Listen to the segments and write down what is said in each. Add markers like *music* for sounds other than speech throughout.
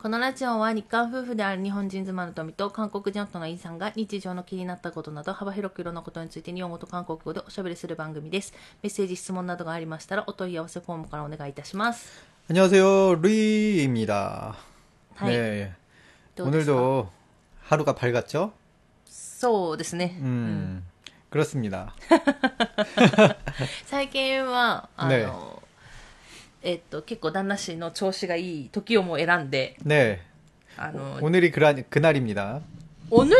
このラジオは日韓夫婦である日本人妻の富と韓国人夫のイさんが日常の気になったことなど幅広くいろんなことについて日本語と韓国語でおしゃべりする番組です。メッセージ、質問などがありましたらお問い合わせフォームからお願いいたします。 안녕하세요. 루이입니다. はい。 네. どうですか 오늘도 하루가 밝았죠? そうですね。 음, 그렇습니다. *laughs* 最近は、あの、ね えっと、結構旦那氏の調子がいい時をも選んで、 네. あの、 오늘이 그라, 그날입니다. おぬっ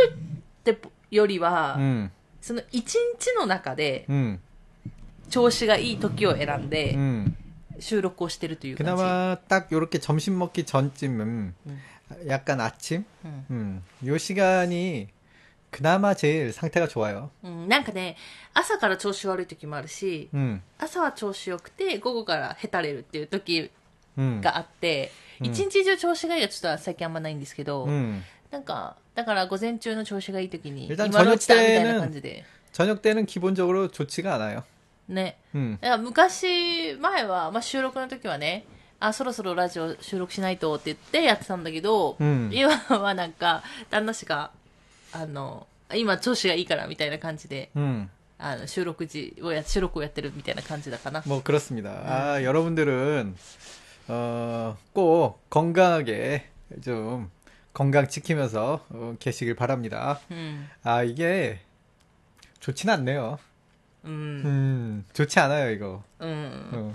てよりは、 음, その一日の中で 음, 調子がいい時を選んで 음. 収録をしてるという感じ。 그나마 딱 요렇게 점심 먹기 전쯤은 약간 아침? うん、 음, 요 시간이 그나마 제일 상태가 좋아요. うんなんかね、朝から調子悪い時もあるし、 음, 朝は調子良くて、午後からへたれるっていう時 음, があって、うん一日中調子がいいがちょっと最近あんまないんですけど、 음. なんか、だから午前中の調子がいい時に、 일단 今のうちだみたいな 저녁때는 感じで。 저녁 때는 기본적으로 좋지가 않아요. ね。 음, だから昔、前は、まあ、収録の時はね、あ、そろそろラジオ収録しないとって言ってやってたんだけど、うん今はなんか、旦那氏が、 あの、今調子がいいからみたいな感じで、 음. あの、収録時をや、収録をやってるみたいな感じだかな。 뭐 그렇습니다. 아, 여러분들은 어, 꼭 건강하게 좀 건강 지키면서 어, 계시길 바랍니다. うん。 아, 이게 좋진 않네요. うん。 음, 좋지 않아요, 이거. うん。 어.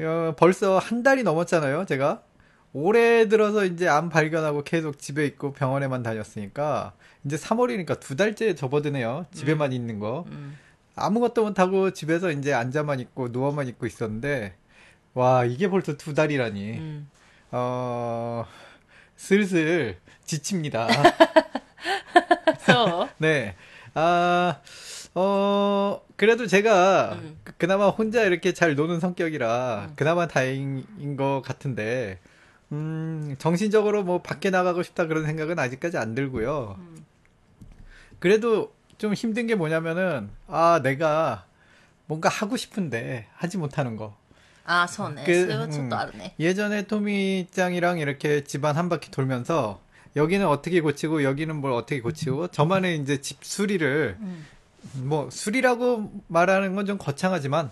어, 벌써 한 달이 넘었잖아요, 제가. 올해 들어서 이제 암 발견하고 계속 집에 있고 병원에만 다녔으니까 이제 3월이니까 두 달째 접어드네요. 집에만 음. 있는 거. 음. 아무것도 못하고 집에서 이제 앉아만 있고 누워만 있고 있었는데 와 이게 벌써 두 달이라니. 음. 어 슬슬 지칩니다. *laughs* *laughs* 네. 아, 어, 그래도 제가 음. 그, 그나마 혼자 이렇게 잘 노는 성격이라 음. 그나마 다행인 것 같은데, 음, 정신적으로 뭐 밖에 나가고 싶다 그런 생각은 아직까지 안 들고요. 그래도 좀 힘든 게 뭐냐면은, 아, 내가 뭔가 하고 싶은데 하지 못하는 거. 아, 손에. 그, 음, 예전에 토미짱이랑 이렇게 집안 한 바퀴 돌면서 여기는 어떻게 고치고 여기는 뭘 어떻게 고치고 저만의 이제 집 수리를 음. 뭐 수리라고 말하는 건 좀 거창하지만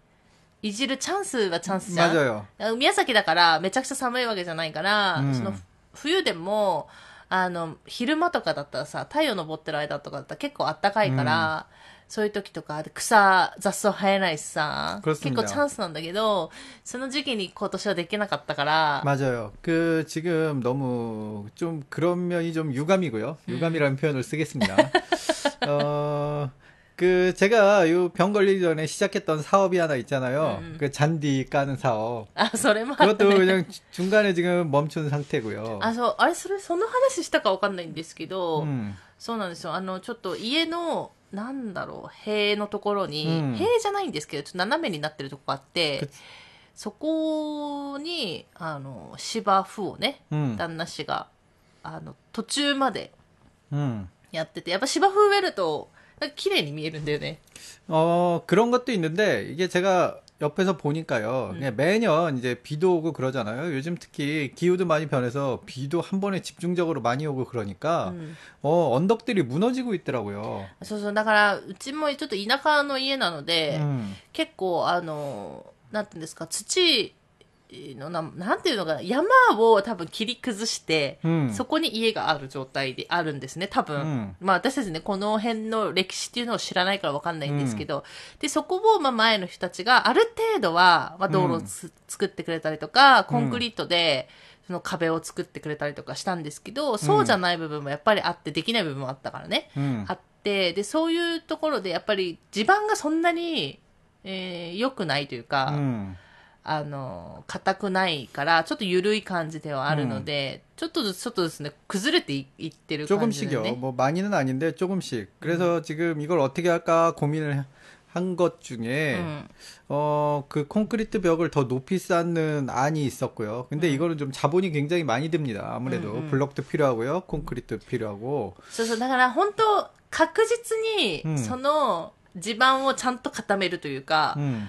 いじるチャンスはチャンスじゃん。 맞아요. 宮崎だから、めちゃくちゃ寒いわけじゃないから、うんその、冬でも、あの、昼間とかだったらさ、太陽昇ってる間とかだったら結構あったかいから、そういう時とか、草、雑草生えないしさ、結 그렇습니다 構チャンスなんだけど、その時期に今年はできなかったから、 맞아요. 그, 지금 너무 좀 그런 면이 좀 유감이고요. 유감이라는 표현을 쓰겠습니다. *laughs* 어, 그, 제가 요 병 걸리기 전에 시작했던 사업이 하나 있잖아요. 음. 그 잔디 까는 사업. あ、それもある 그것도 ね。 그냥 중간에 지금 멈춘 상태고요. あ、そう、あれ、それ、その話したかわかんないんですけど、 음, そうなんですよ。あの、ちょっと家の、なんだろう、塀のところに、うん塀じゃないんですけど、ちょっと斜めになってるとこがあってく、そこに、あの、芝生をね、 음, 旦那氏が、あの、途中まで 음. やってて、やっぱ芝生植えると、なんか 綺麗に見えるんだよね。 어, 그런 것도 있는데, 이게 제가 옆에서 보니까요. 음. 그냥 매년 이제 비도 오고 그러잖아요. 요즘 특히 기후도 많이 변해서 비도 한 번에 집중적으로 많이 오고 그러니까, うん。 어, 언덕들이 무너지고 있더라고요. そうそう、だから、うちもちょっと田舎の家なので、 음, 結構、あの、なんていうんですか、土 のななんていうのかな山を多分切り崩して、うん、そこに家がある状態であるんですね多分、うん、まあ私たちねこの辺の歴史っていうのを知らないから分かんないんですけど、うん、でそこをまあ前の人たちがある程度は、まあ、道路を作ってくれたりとかコンクリートで。その壁を作ってくれたりとかしたんですけど、そうじゃない部分もやっぱりあってできない部分もあったからね、あってでそういうところでやっぱり地盤がそんなに、えー、くないというか、あの、硬くないから、ちょっと緩い感じではあるので、ちょっとずつちょっとですね、崩れていいってる感じで 조금씩요. ね。 뭐 많이는 아닌데 조금씩. 그래서 지금 이걸 어떻게 할까 고민을 한 것 중에 うん。 어, 그 콘크리트 벽을 더 높이 쌓는 안이 있었고요. 근데 이거는 좀 자본이 굉장히 많이 듭니다. 아무래도 음, 음. 블럭도 필요하고요. 콘크리트 필요하고. そうそう、だから本当、確実にう、んその、地盤をちゃんと固めるというか、 음.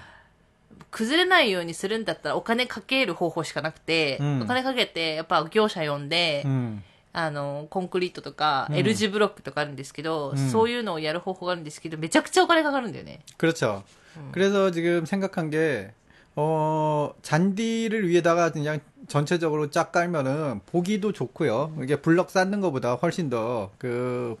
崩れないようにするんだったらお金かける方法しかなくて、うんお金かけて、やっぱ業者呼んで、 음. あの、コンクリートとか、うん L 字ブロックとかあるんですけど、うんそういうのをやる方法があるんですけど、めちゃくちゃお金かかるんだよね。 그렇죠. 음. 그래서 지금 생각한 게, 어, 잔디를 위에다가 그냥 전체적으로 쫙 깔면은 보기도 좋고요. 이게 블럭 쌓는 것보다 훨씬 더 그,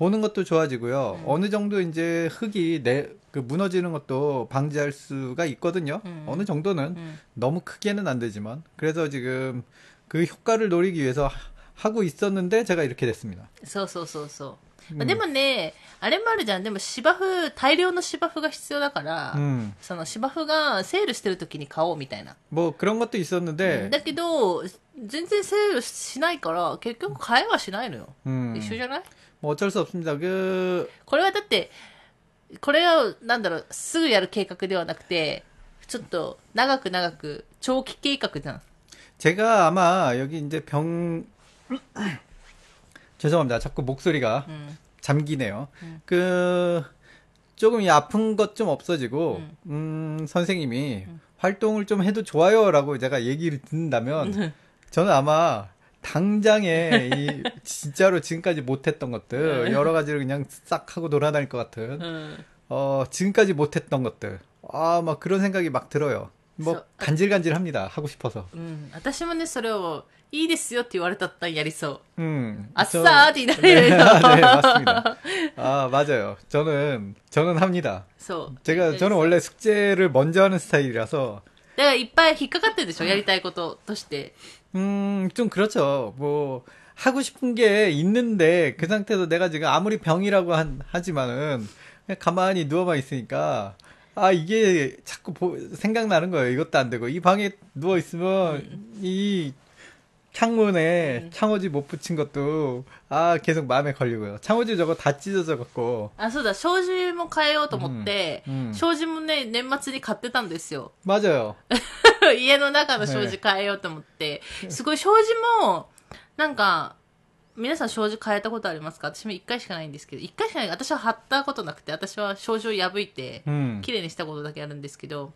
보는 것도 좋아지고요. 음. 어느 정도 이제 흙이 내, 그 무너지는 것도 방지할 수가 있거든요. 음. 어느 정도는 うん。 너무 크게는 안 되지만. 그래서 지금 그 효과를 노리기 위해서 하- 하고 있었는데 제가 이렇게 됐습니다. そうそうそうそう。うんまあでもね、あれもあるじゃん。でも芝生、大量の芝生が必要だから、 음. その芝生がセールしてる時に買おうみたいな。 뭐 그런 것도 있었는데, だけど、全然セールしないから、結局買えはしないのよ。 음. 一緒じゃない 뭐 어쩔 수 없습니다. 그, これはだって、これを、なんだろう、すぐやる計画ではなくて、ちょっと、長く長く、長期計画じゃん。 제가 아마 여기 이제 병 *clears throat* 죄송합니다. 자꾸 목소리가 うん。 잠기네요. 음. 그 조금 이 아픈 것 좀 없어지고 음, 선생님이 활동을 좀 해도 좋아요라고 제가 얘기를 듣는다면 저는 아마 당장에 이 진짜로 지금까지 못했던 것들 여러 가지를 그냥 싹 하고 돌아다닐 것 같은 うん。 어 지금까지 못했던 것들 아 막 그런 생각이 막 들어요. 뭐 저- 간질간질합니다. 하고 싶어서. うん。私もね、それを、いいですよって言われたったらやりそう。 음. あっ 저- さーって言いな 네, れる *laughs* 네, 맞습니다. 아, 맞아요. 저는, 저는 합니다. そう。 제가, 저는 원래 숙제를 먼저 하는 스타일이라서, だからいっぱい引っかかってるでしょやりたいこととして。 음, 좀 그렇죠. 뭐, 하고 싶은 게 있는데, 그 상태에서 내가 지금 아무리 병이라고 한, 하지만은, 그냥 가만히 누워만 있으니까, 아, 이게 자꾸 보- 생각나는 거예요. 이것도 안 되고. 이 방에 누워있으면, 이 창문에 창호지 못 붙인 것도, 아, 계속 마음에 걸리고요. 창호지 저거 다 찢어져 갖고, あ、そうだ、障子も変えようと思って、うんうん障子もね、年末に買ってたんですよ。 맞아요. 家の中の障子変えようと思って、すごい障子も、なんか、皆さん障子変えたことありますか私も一回しかないんですけど、一回しかない。私は貼ったことなくて、私は障子を破いて、 음. 綺麗にしたことだけあるんですけど、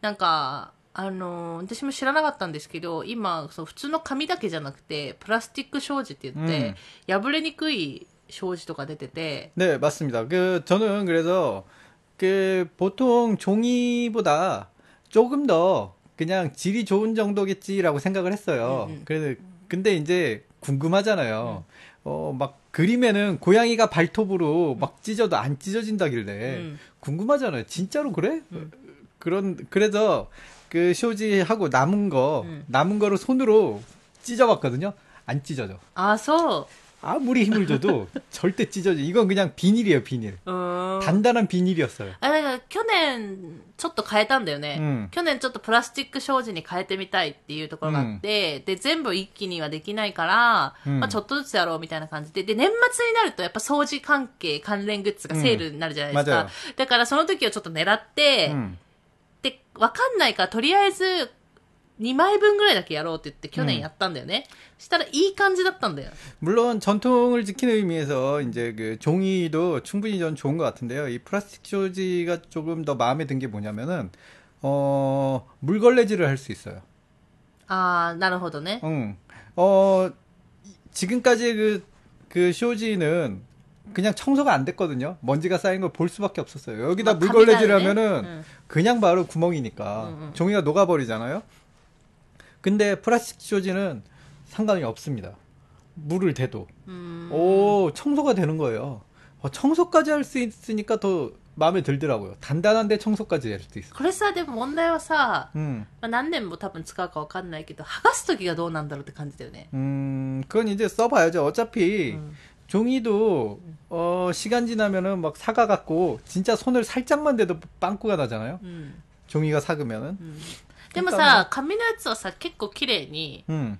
なんか、 あのー私も知らなかったんですけど、今、そう普通の紙だけじゃなくて、プラスチック障子って言って、破れにくい障子とか出てて、 네, 맞습니다. 그, 저는 그래서, 그, 보통 종이보다 조금 더 그냥 질이 좋은 정도겠지라고 생각을 했어요. 음, 음. 그래서, 근데 이제 궁금하잖아요. 어, 막 그림에는 고양이가 발톱으로 막 찢어도 안 찢어진다길래 음. 궁금하잖아요. 진짜로 그래? 그런, 그래서 그 쇼지하고 남은 거, 음. 남은 거를 손으로 찢어봤거든요. 안 찢어져. あ、そう。 아무리 힘을 줘도 *laughs* 절대 찢어져. 이건 그냥 비닐이에요, 비닐. うーん。 단단한 비닐이었어요. あ、だから去年、ちょっと変えたんだよね。うん去年ちょっとプラスチック障子に変えてみたいっていうところがあって、で、全部一気にはできないから、うんまあちょっとずつやろうみたいな感じで、で、年末になるとやっぱ掃除関係、関連グッズがセールになるじゃないですか。うん맞아요 だからその時をちょっと狙って、 음. で、 わかんないから、とりあえず、2枚分ぐらいだけやろうって言って去年やったんだよね。したらいい感じだったんだよ。 물론 전통을 지키는 의미에서 이제 그 종이도 충분히 전 좋은 것 같은데요. 이 플라스틱 쇼지가 조금 더 마음에 든 게 뭐냐면은 어 물걸레질을 할 수 있어요. あー、なるほどね。 응. 어 지금까지 그 그 쇼지는 그냥 청소가 안 됐거든요. 먼지가 쌓인 걸 볼 수밖에 없었어요. 여기다 막 물걸레질 가미가루네? 하면은 응. 그냥 바로 구멍이니까 응, 응. 종이가 녹아버리잖아요. 근데 플라스틱 쇼지는 상관이 없습니다. 물을 대도. 음. 오, 청소가 되는 거예요. 어, 청소까지 할 수 있으니까 더 마음에 들더라고요. 단단한데 청소까지 할 수 있어. これさ、でも問題はさ、 음, まあ、何年も多分使うかわかんないけど、剥がす時がどうなんだろうって感じだよね。 음, 그건 이제 써봐야죠. 어차피 음. 종이도 어, 시간 지나면은 막 사가 갖고 진짜 손을 살짝만 대도 빵꾸가 나잖아요. うん。 종이가 삭으면은. うん。 でもさ、紙のやつはさ、結構綺麗に、 음.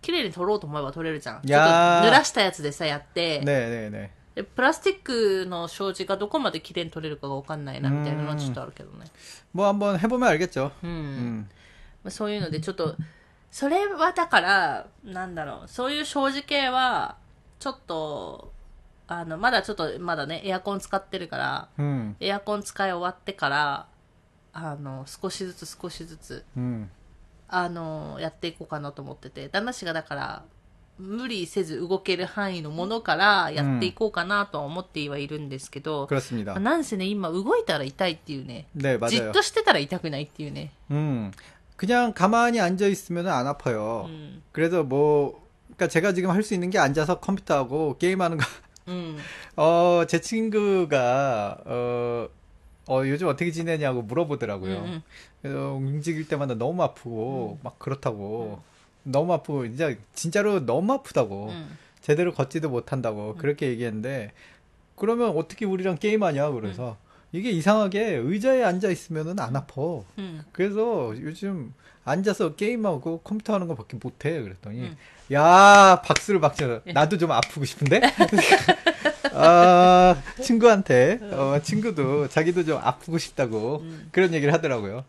綺麗に撮ろうと思えば撮れるじゃん。いやーちょっと濡らしたやつでさ、やって、 네, 네, 네. でプラスチックの障子がどこまで綺麗に撮れるかがわかんないな、みたいなのはちょっとあるけどね。 뭐 한번 해보면 알겠죠. うん。 음. まあそういうので、ちょっと、それはだから、なんだろう、そういう障子系は、 ちょっと、あの、まだちょっと、まだね、エアコン使ってるから、 음. エアコン使い終わってから、あの、少しずつ少しずつ、 음. あの、やっていこうかなと思ってて、旦那氏がだから、無理せず動ける範囲のものからやっていこうかなとは思ってはいるんですけど、 그렇습니다. まあなんせね、今動いたら痛いっていうね、 네, じっ 맞아요. としてたら痛くないっていうね。 음. 그냥 가만히 앉아 있으면 안 아파요. うん。 그래서 뭐, 그러니까 제가 지금 할 수 있는 게 앉아서 컴퓨터하고 게임하는 거. 음. *laughs* 어, 제 친구가 어, 어 요즘 어떻게 지내냐고 물어보더라고요. 음. 음. 그래서 움직일 때마다 너무 아프고 음. 막 그렇다고 음. 너무 아프고 이제 진짜로 너무 아프다고 음. 제대로 걷지도 못한다고 그렇게 얘기했는데 그러면 어떻게 우리랑 게임하냐 그래서 이게 이상하게 의자에 앉아 있으면은 안 아파. 음. 그래서 요즘 앉아서 게임하고 컴퓨터 하는 거밖에 못해. 그랬더니 음. 야 박수를 박자. 예. 나도 좀 아프고 싶은데. *laughs* *laughs* 아 친구한테 어, 친구도 자기도 좀 아프고 싶다고 음. 그런 얘기를 하더라고요.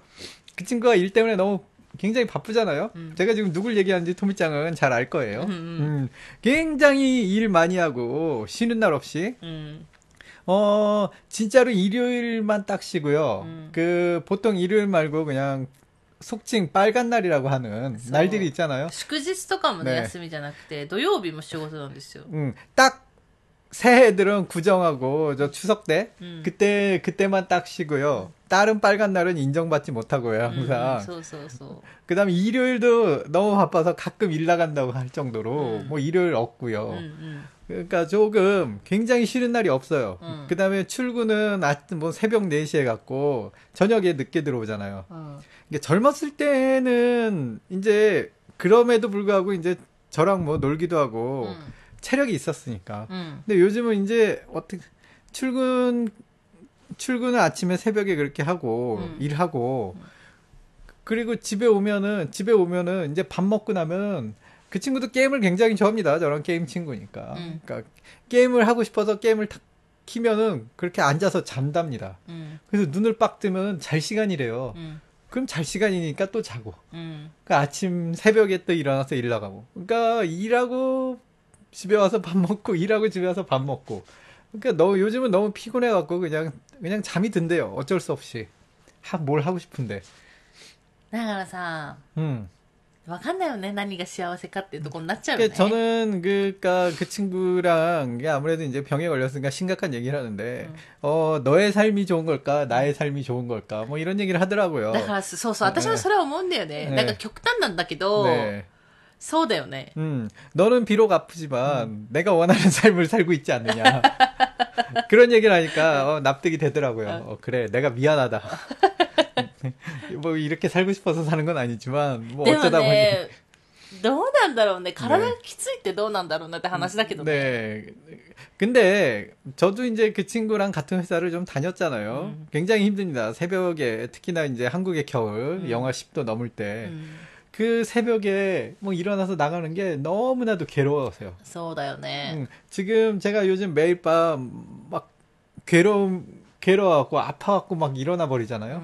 그 친구가 일 때문에 너무 굉장히 바쁘잖아요. 음. 제가 지금 누굴 얘기하는지 토미짱은 잘 알 거예요. 음, 음. 음. 굉장히 일 많이 하고 쉬는 날 없이 음. 어, 진짜로 일요일만 딱 쉬고요. 음. 그, 보통 일요일 말고 그냥 속칭 빨간 날이라고 하는 그래서 날들이 있잖아요. 祝日とかもね、ね休みじゃなくて、土曜日も仕事なんですよ。 음, 딱 새해들은 구정하고 저 추석 때 음. 그때 그때만 딱 쉬고요. 다른 빨간 날은 인정받지 못하고요, うんうん 항상. そうそうそう。 그다음에 일요일도 너무 바빠서 가끔 일 나간다고 할 정도로 음. 뭐 일요일 うん 없고요. うん 그러니까 조금 굉장히 쉬는 날이 없어요. 음. 그다음에 출근은 아뭐 새벽 4시에 갔고 저녁에 늦게 들어오잖아요. 어. 그러니까 젊었을 때는 이제 그럼에도 불구하고 이제 저랑 뭐 놀기도 하고 음. 체력이 있었으니까. 음. 근데 요즘은 이제 어떻게 출근 출근은 아침에 새벽에 그렇게 하고 일하고 그리고 집에 오면은 집에 오면은 이제 밥 먹고 나면 그 친구도 게임을 굉장히 좋아합니다. 저랑 게임 친구니까. 음. 그러니까 게임을 하고 싶어서 게임을 탁 키면은 그렇게 앉아서 잔답니다. うん。 그래서 눈을 빡 뜨면 잘 시간이래요. うん。 그럼 잘 시간이니까 또 자고. うん。 그러니까 아침 새벽에 또 일어나서 일 나가고. 그러니까 일하고 집에 와서 밥 먹고 일하고 집에 와서 밥 먹고. 그러니까 너 요즘은 너무 피곤해 갖고 그냥 그냥 잠이 든대요. 어쩔 수 없이. 하, 뭘 하고 싶은데. だからさ、 음. わかんないよね。何が幸せかっていうとこになっちゃうよね。 그러니까 저는 그니까 그 친구랑 이게 아무래도 이제 병에 걸렸으니까 심각한 얘기를 하는데 음. 어 너의 삶이 좋은 걸까 나의 삶이 좋은 걸까 뭐 이런 얘기를 하더라고요. だから、そうそう、私もそれは思うんだよね。ねなんか極端なんだけど、 네. そうだよね。 음, 너는 비록 아프지만 내가 원하는 *laughs* 삶을 살고 있지 않느냐. *laughs* 그런 얘기를 하니까 어, 납득이 되더라고요. 어, 그래, 내가 미안하다. *laughs* 뭐 이렇게 살고 싶어서 사는 건 아니지만 뭐 でも 어쩌다 보니 ね、どうなんだろうね。体がきついってどうなんだろうなって話だけどね。 네. 근데 저도 이제 그 친구랑 같은 회사를 좀 다녔잖아요. 음. 굉장히 힘듭니다. 새벽에 특히나 이제 한국의 겨울 음. 영하 10도 넘을 때 うん。 그 새벽에 뭐 일어나서 나가는 게 너무나도 괴로워서요. そうだよね。 음, 지금 제가 요즘 매일 밤 막 괴로움, 괴로워갖고 아파갖고 막 일어나 버리잖아요.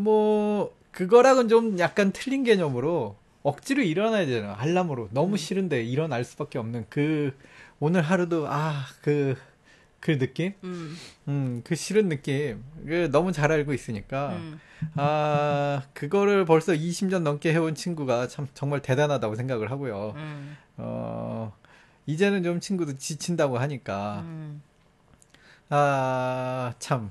뭐 그거랑은 좀 약간 틀린 개념으로 억지로 일어나야 되잖아. 알람으로. 너무 음. 싫은데 일어날 수밖에 없는 그 오늘 하루도 아그그 그 느낌? 음그 싫은 느낌. 그 너무 잘 알고 있으니까. 음. 아 그거를 벌써 20년 넘게 해온 친구가 참 정말 대단하다고 생각을 하고요. 음. 어 이제는 좀 친구도 지친다고 하니까. 음. 아참.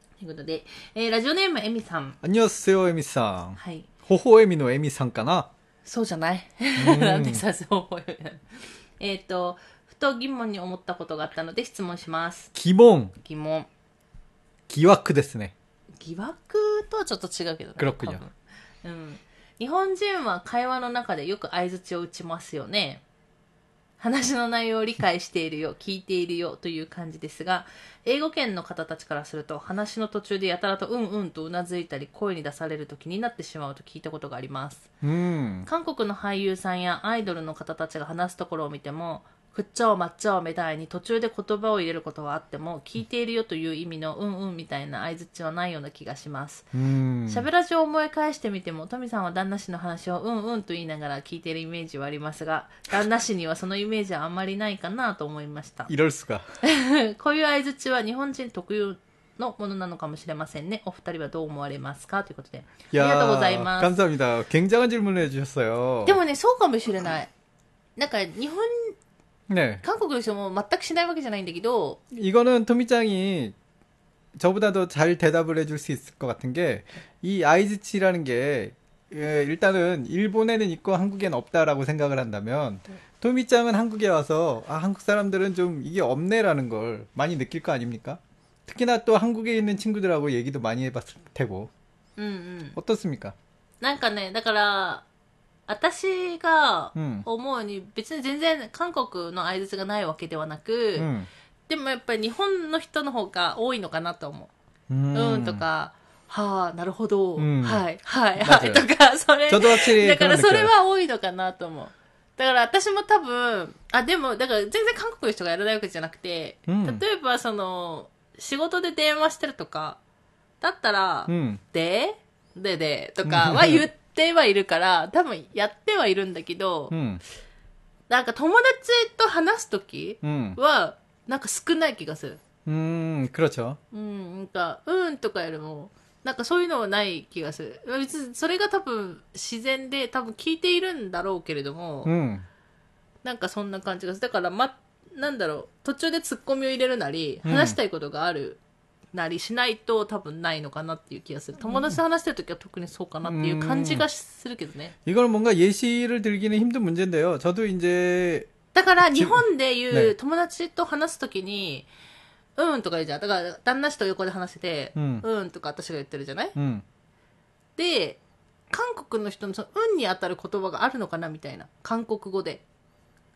ということで、えー、ラジオネームえみさん。あにょっせよえみさん。はい。ほほえみのえみさんかな？そうじゃない？なんでさ、そうえっと、ふと疑問に思ったことがあったので質問します。疑問、疑問。疑惑ですね。疑惑とはちょっと違うけどね。クロックじゃうん。日本人は会話の中でよく相槌を打ちますよね。話の内容を理解しているよ、聞いているよという感じですが、英語圏の方たちからすると話の途中でやたらとうんうんとうなずいたり声に出されると気になってしまうと聞いたことがあります。うん。韓国の俳優さんやアイドルの方たちが話すところを見ても、ふっちゃおまっちゃおみたいに途中で言葉を入れることはあっても、聞いているよという意味のうんうんみたいな相槌はないような気がします。うん。喋らじを思い返してみても、トミさんは旦那氏の話をうんうんと言いながら聞いているイメージはありますが、旦那氏にはそのイメージはあんまりないかなと思いました。 이럴 수가. *laughs* こういう相槌は日本人特有のものなのかもしれませんね。お二人はどう思われますかということで。ありがとうございます。 감사합니다. 굉장한 질문을 해주셨어요. でもね、そうかもしれない。なんか、日本、 네. 韓国の人も全くしないわけじゃないんだけど、 이거는 토미짱이 저보다도 잘 대답을 해줄 수 있을 것 같은 게, 이 아이즈치라는 게, 예, 일단은 일본에는 있고 한국엔 없다라고 생각을 한다면, 토미짱은 한국에 와서, 아, 한국 사람들은 좀 이게 없네라는 걸 많이 느낄 거 아닙니까? 특히나 또 한국에 있는 친구들하고 얘기도 많이 해봤을 테고, うんうん。 어떻습니까? なんかね、だから、 私が思うに、別に全然韓国の相づがないわけではなく、うん、でもやっぱり日本の人の方が多いのかなと思う。うん、うんとか、はあ、なるほど、うん、はい、はい、はい、とか、それ、だからそれは多いのかなと思う。だから私も多分、あ、でも、だから全然韓国の人がやらないわけじゃなくて、うん、例えばその、仕事で電話してるとか、だったら、うん、で、でで、とかは言ってってはいるから、多分やってはいるんだけど、うん、なんか友達と話すときは、なんか少ない気がする。うん、クうん、なんか、うんとかよりも、なんかそういうのはない気がする。別にそれが多分自然で多分聞いているんだろうけれども、うん、なんかそんな感じがする。だから、ま、なんだろう、途中でツッコミを入れるなり、話したいことがあるなりしないと多分ないのかなっていう気がする。友達と話してるときは特にそうかなっていう感じがするけどね。 이거는 뭔가 예시를 들기는 힘든 문제인데요. 저도 이제 だから、日本で言ねう友達と話すときに、うんとか言うじゃん。だから、旦那氏と横で話してて、うんうんとか私が言ってるじゃない 음. で、韓国の人のその、うんに当たる言葉があるのかなみたいな。韓国語で。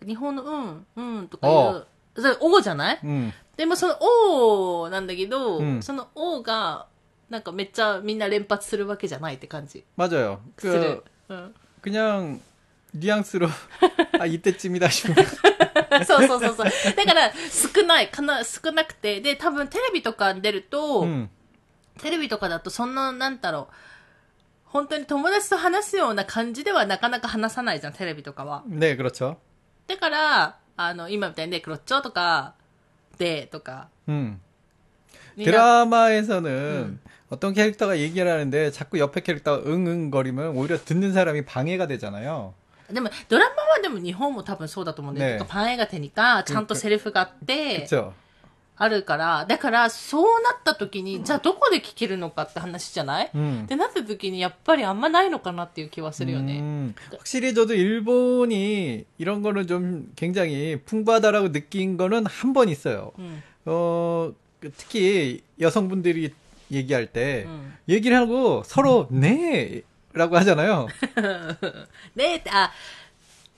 日本のうん、うんとかいう、 それ、おじゃない 음. でもその、おなんだけど、うんその、おが、なんかめっちゃみんな連発するわけじゃないって感じ 맞아요. する 그 。うん。 그냥 뉘앙스로 *laughs* 아 이때쯤이다 싶으면 *laughs* そうそうそうそう。だから、少ない、かな、少なくて。で、多分テレビとかに出ると、 음. テレビとかだとそんな、なんだろう、本当に友達と話すような感じではなかなか話さないじゃん、テレビとかは。 네 그렇죠. だから、 あの、今みたいにね、クロッチョとか、で、とか。 음. みんな 드라마에서는 어떤 캐릭터가 얘기를 하는데 자꾸 옆에 캐릭터가 응응거리면 오히려 듣는 사람이 방해가 되잖아요. でも、ドラマはでも日本も多分そうだと思うんだよ。ねとかパン映画手にか、ちゃんとセリフがあって、 그렇죠. あるから、だから、そうなった時に、じゃあどこで聞けるのかって話じゃない、 음. ってなった時に、やっぱりあんまないのかなっていう気はするよね。 음, 확실히 저도 일본이 이런 거는 좀 굉장히 풍부하다라고 느낀 거는 한 번 있어요. うん。 어, 특히 여성분들이 얘기할 때 음. 얘기를 하고 서로 네라고 하잖아요. ねって、あ、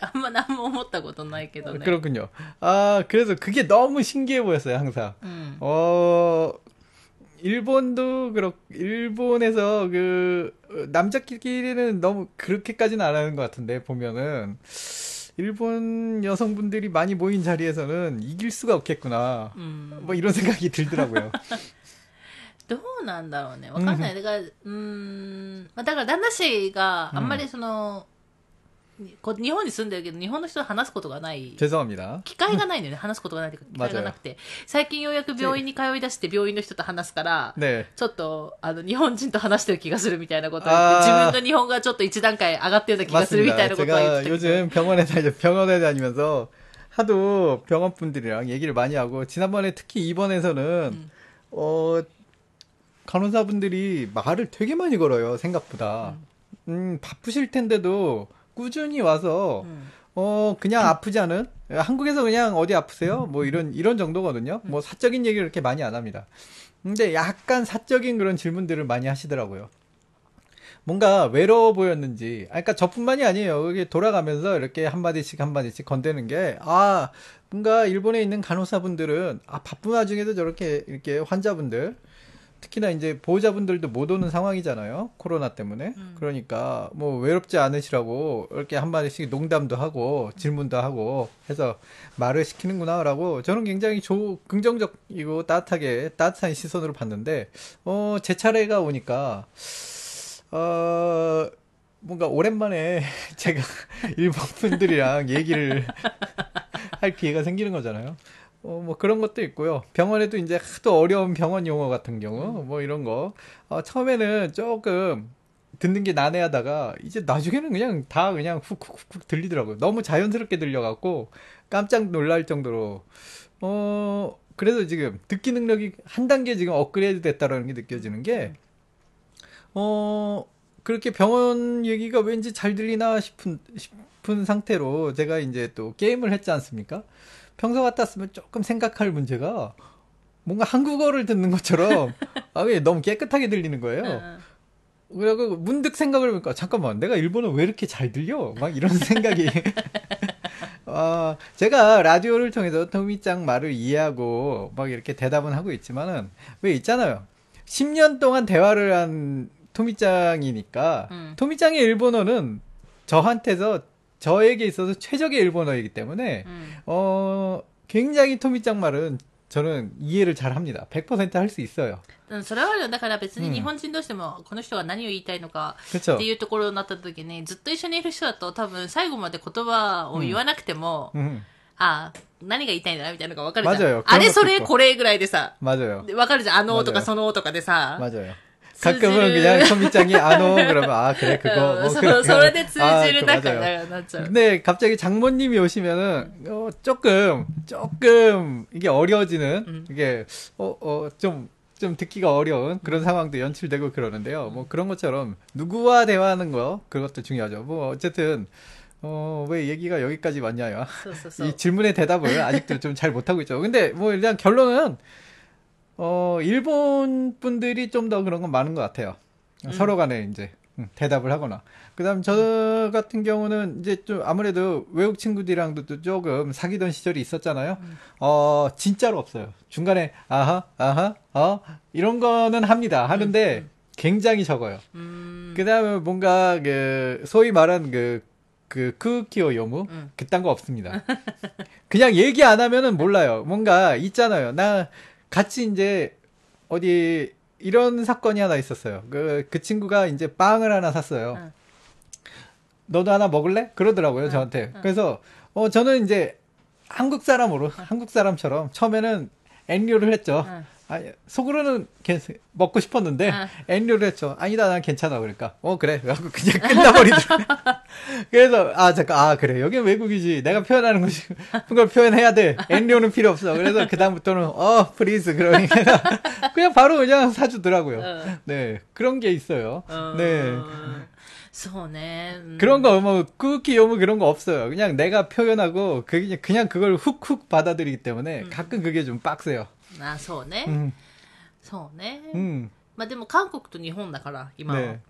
あんま、あんま何も思ったことないけどね。 그렇군요. 아 그래서 그게 너무 신기해 보였어요 항상. うん。 어 일본도 그렇 일본에서 그 남자끼리는 너무 그렇게까지는 안 하는 것 같은데 보면은 일본 여성분들이 많이 모인 자리에서는 이길 수가 없겠구나. うん。 뭐 이런 생각이 들더라고요. *laughs* どうなんだろうね。わかんない。だから、うーん、まあ、だから旦那氏があんまりその、 こ日本に住んでるけど、日本の人と話すことがない。 죄송합니다. 機会がないんだよね。話すことがないというか、機会がなくて。最近ようやく病院に通い出して病院の人と話すから、 네. ちょっと、あの、日本人と話してる気がするみたいなことを言って、あー自分の日本語がちょっと一段階上がってるような気がするみたい 맞습니다. なことは言っ 제가 てたけど。 요즘 병원에 다니 병원에 다니면서 하도 병원 분들이랑 얘기를 많이 하고 지난번에 특히 입원해서는 어 간호사분들이 말을 되게 많이 걸어요 생각보다. 음 바쁘실 텐데도 꾸준히 와서 うん。어 그냥 아프지 않은 한국에서 그냥 어디 아프세요? 뭐 이런 이런 정도거든요. 뭐 사적인 얘기를 이렇게 많이 안 합니다. 근데 약간 사적인 그런 질문들을 많이 하시더라고요. 뭔가 외로워 보였는지, 아, 그러니까 저뿐만이 아니에요. 여기 돌아가면서 이렇게 한마디씩 한마디씩 건대는 게, 아, 뭔가 일본에 있는 간호사분들은, 아, 바쁜 와중에도 저렇게 이렇게 환자분들, 특히나 이제 보호자분들도 못 오는 상황이잖아요. 코로나 때문에. 음. 그러니까 뭐 외롭지 않으시라고 이렇게 한마디씩 농담도 하고 질문도 하고 해서 말을 시키는구나라고 저는 굉장히 조, 긍정적이고 따뜻하게 따뜻한 시선으로 봤는데 어, 제 차례가 오니까 어, 뭔가 오랜만에 *laughs* 제가 *laughs* 일본 분들이랑 얘기를 *laughs* 할 기회가 생기는 거잖아요. 어, 뭐 그런 것도 있고요. 병원에도 이제 하도 어려운 병원 용어 같은 경우, 뭐 이런 거. 어, 처음에는 조금 듣는 게 난해하다가, 이제 나중에는 그냥 다 그냥 훅훅훅 들리더라고요. 너무 자연스럽게 들려갖고, 깜짝 놀랄 정도로, 어, 그래서 지금 듣기 능력이 한 단계 지금 업그레이드 됐다라는 게 느껴지는 게, 어, 그렇게 병원 얘기가 왠지 잘 들리나 싶은, 싶은 상태로 제가 이제 또 게임을 했지 않습니까? 평소 같았으면 조금 생각할 문제가 뭔가 한국어를 듣는 것처럼 *laughs* 아, 왜 너무 깨끗하게 들리는 거예요. うん。 그래서 문득 생각을 해보니까 잠깐만 내가 일본어 왜 이렇게 잘 들려? 막 이런 *laughs* 생각이 *laughs* 어, 제가 라디오를 통해서 토미짱 말을 이해하고 막 이렇게 대답은 하고 있지만은 왜 있잖아요. 10년 동안 대화를 한 토미짱이니까 음. 토미짱의 일본어는 저한테서 저에게 있어서 최적의 일본어이기 때문에 うん。 어 굉장히 토미짱 말은 저는 이해를 잘 합니다. 100%할 수 있어요. うんそれはあるよ。だから別にうん日本人としても、この人が何を言いたいのか、 그렇죠. っていうところになった時に、ずっと一緒にいる人だと多分最後まで言葉を言わなくても、 음, ああ、何が言いたいんだなみたいなのがわかるじゃん。맞아요 あれそ그런 것도 있고 れこれぐらいでさ、 맞아요. でわかるじゃん。あのとか 맞아요 そのとかでさ、 맞아요. 쓰지를- 가끔은 그냥 선미짱이 안오 아, 그러면 아 그래 어, 그거 뭐 서로 서로의 지지를 딱 나죠. 근데 갑자기 장모님이 오시면은 어, 조금 조금 이게 어려워지는 음. 이게 어어좀 좀 듣기가 어려운 그런 상황도 연출되고 그러는데요. 뭐 음. 그런 것처럼 누구와 대화하는 거 그것도 중요하죠. 뭐 어쨌든 어, 왜 얘기가 여기까지 왔냐요. *laughs* 이 질문의 대답을 아직도 좀 잘 못하고 있죠. 근데 뭐 일단 결론은 어, 일본 분들이 좀 더 그런 건 많은 것 같아요. 서로 간에 이제 음, 대답을 하거나. 그 다음 저 같은 경우는 이제 좀 아무래도 외국 친구들이랑도 또 조금 사귀던 시절이 있었잖아요. 어, 진짜로 없어요. 중간에, 아하, 아하, 어, 이런 거는 합니다. 하는데 굉장히 적어요. うーん。그 다음에 뭔가 그, 소위 말한 그, 그, 크키오 요무? 음. 그딴 거 없습니다. 그냥 얘기 안 하면은 몰라요. 뭔가 있잖아요. 나 같이 이제 어디 이런 사건이 하나 있었어요. 그, 그 친구가 이제 빵을 하나 샀어요. 응. 너도 하나 먹을래? 그러더라고요, 저한테. 그래서, 어, 저는 이제 한국 사람으로, 한국 사람처럼 처음에는 遠慮를 했죠. 아니, 속으로는 먹고 싶었는데 아. 遠慮를 했죠. 아니다, 난 괜찮아. 그러니까 어 그래. 그래갖고 그냥 *laughs* 끝나버리더라. *laughs* 그래서 아 잠깐 아 그래. 여기 외국이지. 내가 표현하는 것이 *laughs* 그걸 표현해야 돼. 遠慮는 필요 없어. 그래서 그 다음부터는 어 please 그러니까 그냥 바로 그냥 사주더라고요. 어. 네 그런 게 있어요. 어. 네. 소네. 음. 그런 거, 뭐, 꾸기 요무 그런 거 없어요. 그냥 내가 표현하고, 그, 그냥 그걸 훅훅 받아들이기 때문에 음. 가끔 그게 좀 빡세요. あそうね、うん、そうね、うん、まあでも韓国と日本だから今は、ね、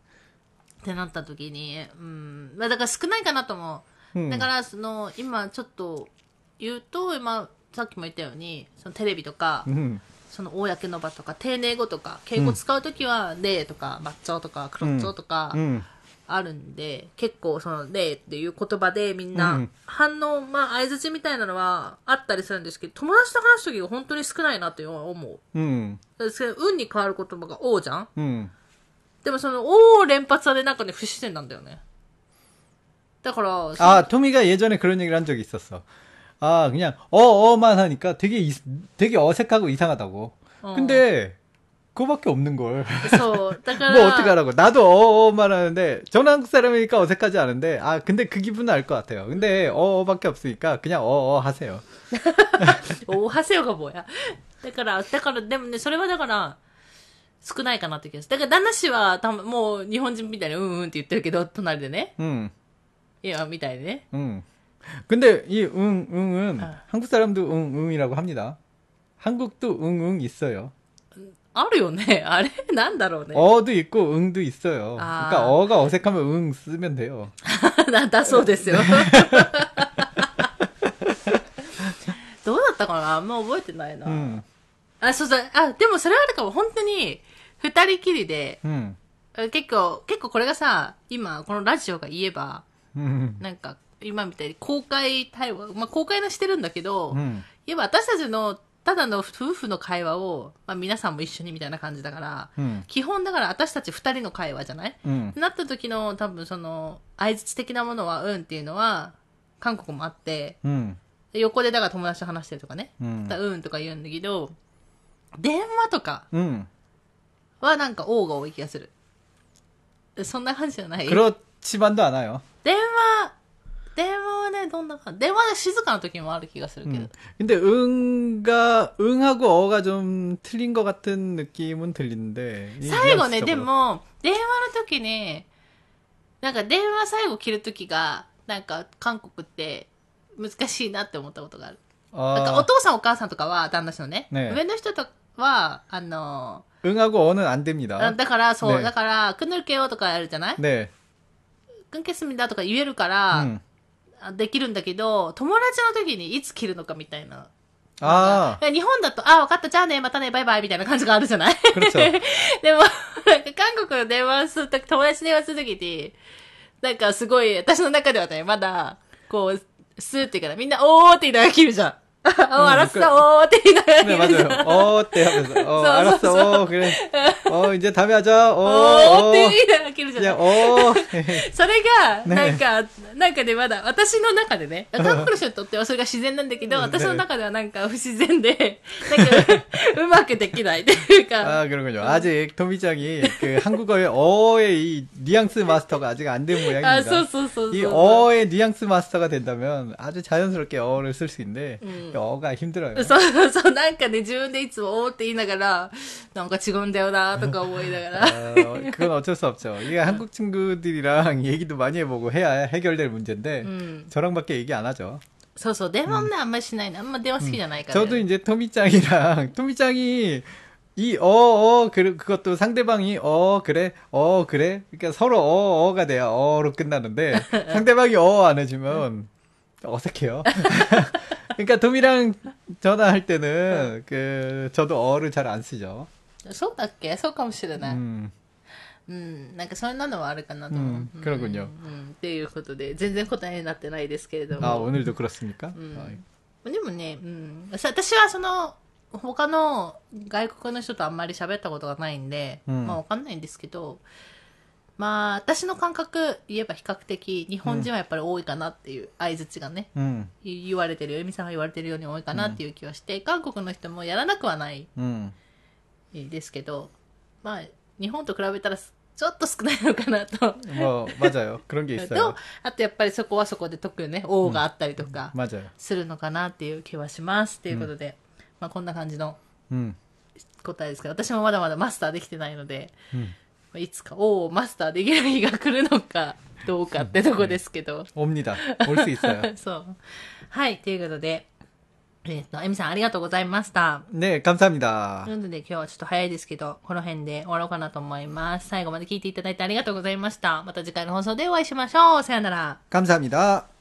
ってなった時にうん。まあだから少ないかなと思う、うん、だからその今ちょっと言うと今さっきも言ったようにそのテレビとか、その公の場とか丁寧語とか敬語使う時は「で」とか「抹茶」とか「黒茶」とか、うん。あるんで、結構その、ねえっていう言葉でみんうなん反応、まあ、相づちみたいなのはあったりするんですけど、友達と話すときが本当に少ないなって思う。 음, ですけど運に変わる言葉が、おうじゃん 음. でもその、おを連発はね、なんかね、不自然なんだよね。だ だから、 아, 토미가 예전에 그런 얘기를 한 적이 있었어. 아, 그냥 어어만 하니까 되게 이- 되게 어색하고 이상하다고. 어. 근데 그거밖에 없는 걸. そ*laughs* う、だから、 뭐 어떻게 하라고? 나도 어어만 하는데 저는 한국 사람이니까 어색하지 않은데 아, 근데 그 기분은 알 것 같아요. 근데 어어밖에 없으니까 그냥 어어 하세요. *laughs* おはせよがぼや。だから、だから、でもね、それはだから、少ないかなって気がする。だから、旦那氏は、たもう、日本人みたいに、うんうんって言ってるけど、隣でね。 음. いや、みたいにね。 음. 근데 이 응, 응은 아. 한국 사람도 응, 응이라고 합니다. 한국도 응, 응 있어요. あるよね。*laughs* あれなんだろうね。 어도 있고 응도 있어요. 아. 그러니까 어가 어색하면 응 쓰면 돼요. *laughs* だ、だそうですよ。*laughs* どうだったかなあんま覚えてないな。 음. あ、そうそう。あ、でもそれはあるかも。本当に、二人きりで、 음. 結構、結構これがさ、今、このラジオが言えば、 음. なんか、今みたいに公開対話、まあ、公開のしてるんだけど、 음. 言えば私たちの、 ただの夫婦の会話を、まあ、皆さんも一緒にみたいな感じだから、 음. 基本だから私たち二人の会話じゃない 음. なった時の多分その、相槌的なものは、うんっていうのは、韓国もあって、 음. で横でだから友達と話してるとかね、 음. だからうんとか言うんだけど、電話とか 음. はなんか、王が多い気がする。そんな感じじゃない 그렇지만도 않아요. 電話、 電話はね、どんな感じ電話で静かな時もある気がするけど。 음. 근데 응가 응하고 어가 좀 틀린 것 같은 느낌은 들리는데. 이 最後ね、 뉘앙스적으로. でも、電話の時に、なんか電話最後切る時が、なんか韓国って難しいなって思ったことがある。なんかお 아, 父さんお母さんとかは、旦那氏のね、ね上の人とは、あの、 응하고 어는 안 あ 됩니다. だから、そう、ねだから、くぬるけよとかやるじゃない 네. くんけすみだとか言えるから、 음. あ できるんだけど、友達の時にいつ切るのかみたいな。ああ。日本だと、ああ、わかった、じゃあね、またね、バイバイ、みたいな感じがあるじゃない？*laughs* でも、なんか韓国の電話するとき、友達電話するときに、なんかすごい、私の中ではね、まだ、こう、スーって言うから、みんな、おーって言いながら切るじゃん。あ、알았어、おーって言いながら 네, 切るじゃん。 맞아요. 어, 때 하면서. 어, 써, 알았어. 써, 어, 그래. 어, 이제 다음에 하자. 어, おーって 어. 言いながら切るじゃん。 그냥, 어. *laughs* それが、ねなんか、なんかね、まだ、私の中でね、韓国の人にとってはそれが自然なんだけど、ね私の中ではなんか不自然で、なんか、うまくできないっていうか、 아, 그런군요. 아직 토미짱이 그 한국어의 어의 이 뉘앙스 마스터가 아직 안 된 あ、 모양입니다. そうそうそうそう。 이 어의 뉘앙스 마스터가 된다면 아주 자연스럽게 어를 쓸 수 있는데 음. 어가 힘들어요. そうそうそう、なんかね、自分でいつもおーって言いながら、なんか違うんだよなとか思いながら。 *laughs* 어, 그건 어쩔 수 없죠. 이게 한국 친구들이랑 *laughs* 얘기도 많이 해보고 해야 해결될 문제인데 うん。 저랑밖에 얘기 안 하죠. そうそう、電話もね、あんまりしないの。あんま電話好きじゃないから、 저도 이제 토미짱이랑 토미짱이 *laughs* 이 어 어 그 그것도 상대방이 어 그래 어 그래 그러니까 서로 어 어가 돼야 어로 끝나는데 상대방이 어 안 해주면 어색해요. 그러니까 토미랑 전화할 때는 그 저도 어를 잘 안 쓰죠. そうだっけそうかもしれない。 음, うん。なんかそんなのはあるかなと思う。うん그렇군요 うん。うんっていうことで、全然答えになってないですけれども。 아 오늘도 그렇습니까? 음. でもね、うん。さ私はその、他の外国の人とあんまり喋ったことがないんで、うんまあわかんないんですけど、 まあ私の感覚言えば比較的日本人はやっぱり多いかなっていう相槌がね、 음, 言われてるよ、エミさんが言われてるように多いかなっていう気はして、韓国の人もやらなくはない 음. ですけど、まあ日本と比べたらちょっと少ないのかなと。 뭐 맞아요. 그런 게 と 있어요. 、あとやっぱりそこはそこで特にね、王があったりとか、 맞아요. するのかなっていう気はします。ということで、まあこんな感じの 음, 答えですけど、私もまだまだマスターできてないので、 음. まあ いつか王をマスターできる日が来るのかどうかってとこですけど。 옵니다. 올 수 있어요. *laughs* そう。はい、ということで、えっ、と、エミさんありがとうございました。 네, 감사합니다. なので今日はちょっと早いですけど、この辺で終わろうかなと思います。最後まで聞いていただいてありがとうございました。また次回の放送でお会いしましょう。さよなら。 감사합니다.